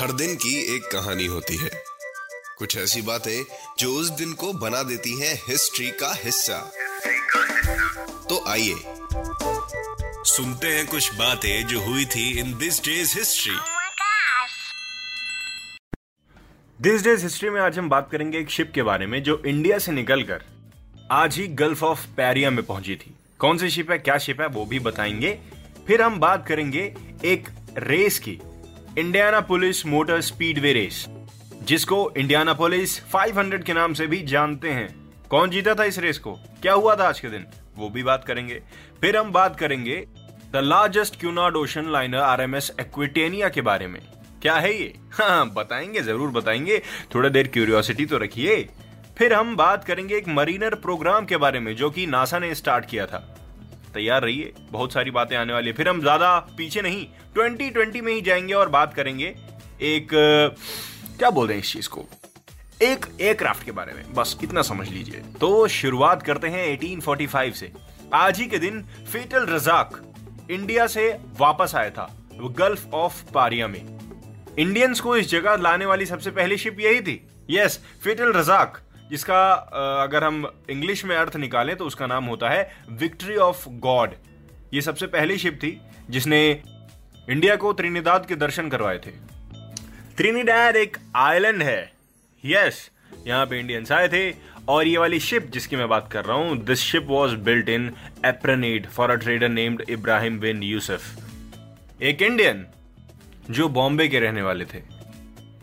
हर दिन की एक कहानी होती है। कुछ ऐसी बातें जो उस दिन को बना देती हैं हिस्ट्री का हिस्सा। तो आइए सुनते हैं कुछ बातें जो हुई थी in this day's history. This day's history में आज हम बात करेंगे एक शिप के बारे में जो इंडिया से निकलकर आज ही गल्फ ऑफ़ पैरिया में पहुँची थी। कौन सी शिप है क्या शिप है वो भी बताएँगे। फिर हम बात करेंगे एक रेस की। Indianapolis motor speedway race जिसको इंडियाना पुलिस 500 के नाम से भी जानते हैं। कौन जीता था इस रेस को? क्या हुआ था आज के दिन? वो भी बात करेंगे। फिर हम बात करेंगे the largest Cunard ocean liner R M S Aquitania के बारे में। क्या है ये? हाँ बताएँगे, ज़रूर बताएँगे। थोड़ा देर क्यूरियोसिटी तो रखिए। फिर हम बात करेंगे एक मरीनर प्रोग्राम के बारे में, जो कि नासा ने स्टार्ट किया था। तैयार रहिए। बहुत सारी बातें आने वाली है। फिर हम ज़्यादा पीछे नहीं 2020 में ही जाएँगे और बात करेंगे एक, क्या बोल रहे हैं इस चीज़ को? एक एयरक्राफ्ट के बारे में। बस इतना समझ लीजिए। तो शुरुआत करते हैं 1845 से। आज ही के दिन फेटल रजाक इंडिया से वापस आया था, गल्फ ऑफ़ पारिया में। इंडियंस को इस जगह लाने वाली सबसे पहली शिप यही थी। यस, फेटल रजाक। जिसका अगर हम इंग्लिश में अर्थ निकालें तो उसका नाम होता है विक्ट्री ऑफ़ गॉड ये सबसे पहली शिप थी जिसने इंडिया को त्रिनिदाद के दर्शन करवाए थे। त्रिनिडाद एक आइलैंड है। यस यहाँ पे इंडियंस आए थे और ये वाली शिप जिसकी मैं बात कर रहा हूँ this ship was built in Aberdeen for a trader named Ibrahim bin Yusuf एक इंडियन जो बॉम्बे के रहने वाले थे।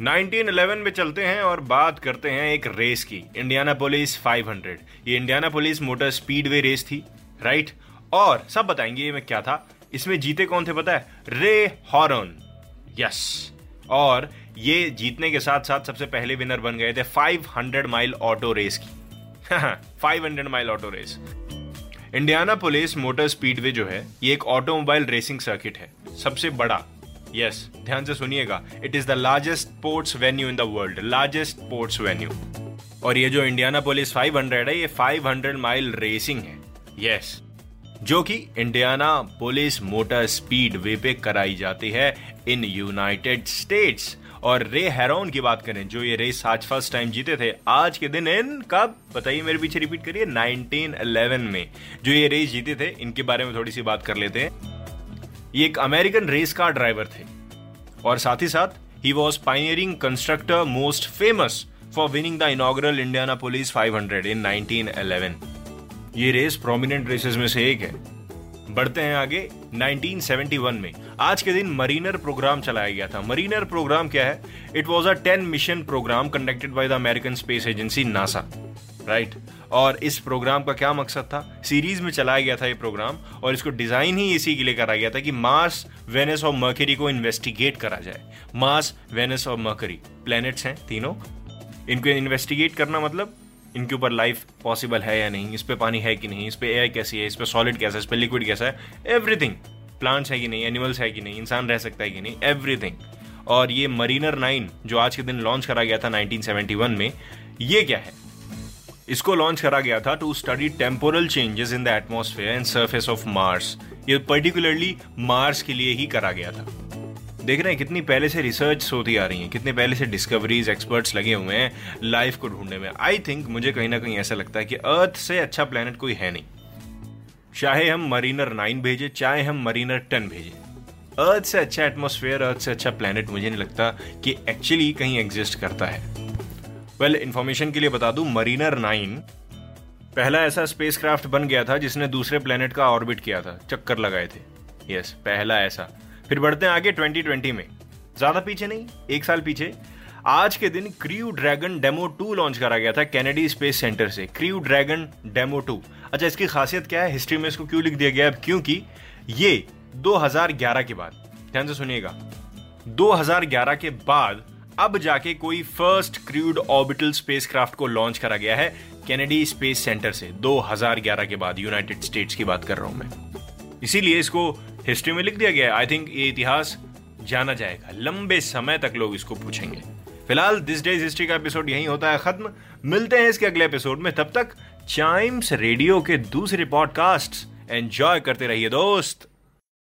1911 में चलते हैं और बात करते हैं एक रेस की इंडियाना पुलिस 500 ये Indianapolis motor speedway race थी, राइट? और सब बताएँगे ये में क्या था। इसमें जीते कौन थे पता है? रे हॉर्न। यस। और ये जीतने के साथ साथ सबसे पहले विनर बन गए थे 500 माइल ऑटो रेस की। 500 mile auto race. Indianapolis motor speedway जो है, ये एक ऑटोमोबाइल रेसिंग सर्किट है, सबसे बड़ा। यस ध्यान से सुनिएगा। It is the largest sports venue in the world largest sports venue और ये जो इंडियाना पुलिस 500 है ये 500 माइल रेसिंग है। यस yes, जो कि Indianapolis motor speedway पे कराई जाती है इन यूनाइटेड स्टेट्स और रे हेरोन की बात करें जो ये रेस आज फ़र्स्ट टाइम जीते थे आज के दिन इन कब? बताइए मेरे पीछे रिपीट करिए 1911 में। जो ये रेस जीते थे इनके बारे में थोड़ी सी बात कर लेते हैं। ये एक अमेरिकन रेस कार ड्राइवर थे। और साथ ही साथ ही was pioneering constructor most famous for winning the inaugural Indianapolis 500 in 1911 ये रेस प्रोमिनेंट रेसेस में से एक है। बढ़ते हैं आगे 1971 में। आज के दिन मरीनर प्रोग्राम चलाया गया था। मरीनर प्रोग्राम क्या है? It was a ten mission programme conducted by the American space agency NASA right और इस प्रोग्राम का क्या मकसद था? सीरीज़ में चलाया गया था ये प्रोग्राम और इसको डिज़ाइन ही इसी के लिए करा गया था कि मार्स वेनस और मर्करी को इन्वेस्टिगेट करा जाए। मार्स वेनस और मर्करी प्लैनेट्स हैं तीनों। इनको इन्वेस्टिगेट करना मतलब इनके ऊपर लाइफ पॉसिबल है या नहीं, इस पर पानी है कि नहीं, इस पर एयर कैसी है, इस पर सॉलिड कैसा है, इस पर लिक्विड कैसा है एवरीथिंग प्लांट्स है कि नहीं एनिमल्स है कि नहीं, इंसान रह सकता है कि नहीं एवरीथिंग और ये मरीनर नाइन जो आज के दिन लॉन्च करा गया था 1971 में, ये क्या है? इसको लॉन्च करा गया था to study temporal changes in the atmosphere and surface of Mars ये पर्टिकुलरली मार्स के लिए ही करा गया था। देख रहे हैं, कितनी पहले से रिसर्च होती आ रही है, कितने पहले से डिस्कवरीज एक्सपर्ट्स लगे हुए हैं लाइफ को ढूँढने में। आई थिंक मुझे कहीं ना कहीं ऐसा लगता है कि अर्थ से अच्छा प्लेनेट कोई है नहीं। चाहे हम मरीनर नाइन भेजे, चाहे हम मरीनर टेन भेजे। अर्थ से अच्छा एटमोसफेयर अर्थ से अच्छा प्लेनेट मुझे नहीं लगता कि एक्चुअली कहीं एग्जिस्ट करता है। वेल well, इंफॉर्मेशन के लिए बता दूँ मरीनर नाइन पहला ऐसा स्पेसक्राफ्ट बन गया था जिसने दूसरे प्लेनेट का ऑर्बिट किया था चक्कर लगाए थे। यस yes, पहला ऐसा। फिर बढ़ते हैं आगे 2020 में। ज़्यादा पीछे नहीं एक साल पीछे। आज के दिन Crew Dragon Demo two launch करा गया था कैनेडी स्पेस सेंटर से। क्रियू ड्रैगन डेमो टू अच्छा इसकी खासियत क्या है? हिस्ट्री में इसको क्यों लिख दिया गया क्योंकि ये 2011 के बाद ध्यान से सुनिएगा 2011 के बाद अब जाके कोई फ़र्स्ट क्रूड ऑर्बिटल स्पेसक्राफ्ट को लॉन्च करा गया है कैनेडी स्पेस सेंटर से 2011 के बाद यूनाइटेड स्टेट्स की बात कर रहा हूँ मैं। इसीलिए इसको हिस्ट्री में लिख दिया गया आई थिंक ये इतिहास जाना जाएगा। लंबे समय तक लोग इसको पूछेंगे। फ़िलहाल दिस डेज़ हिस्ट्री का एपिसोड यही होता है खत्म। मिलते हैं इसके अगले एपिसोड में। तब तक चाइम्स रेडियो के दूसरे पॉडकास्ट एंजॉय करते रहिए दोस्त।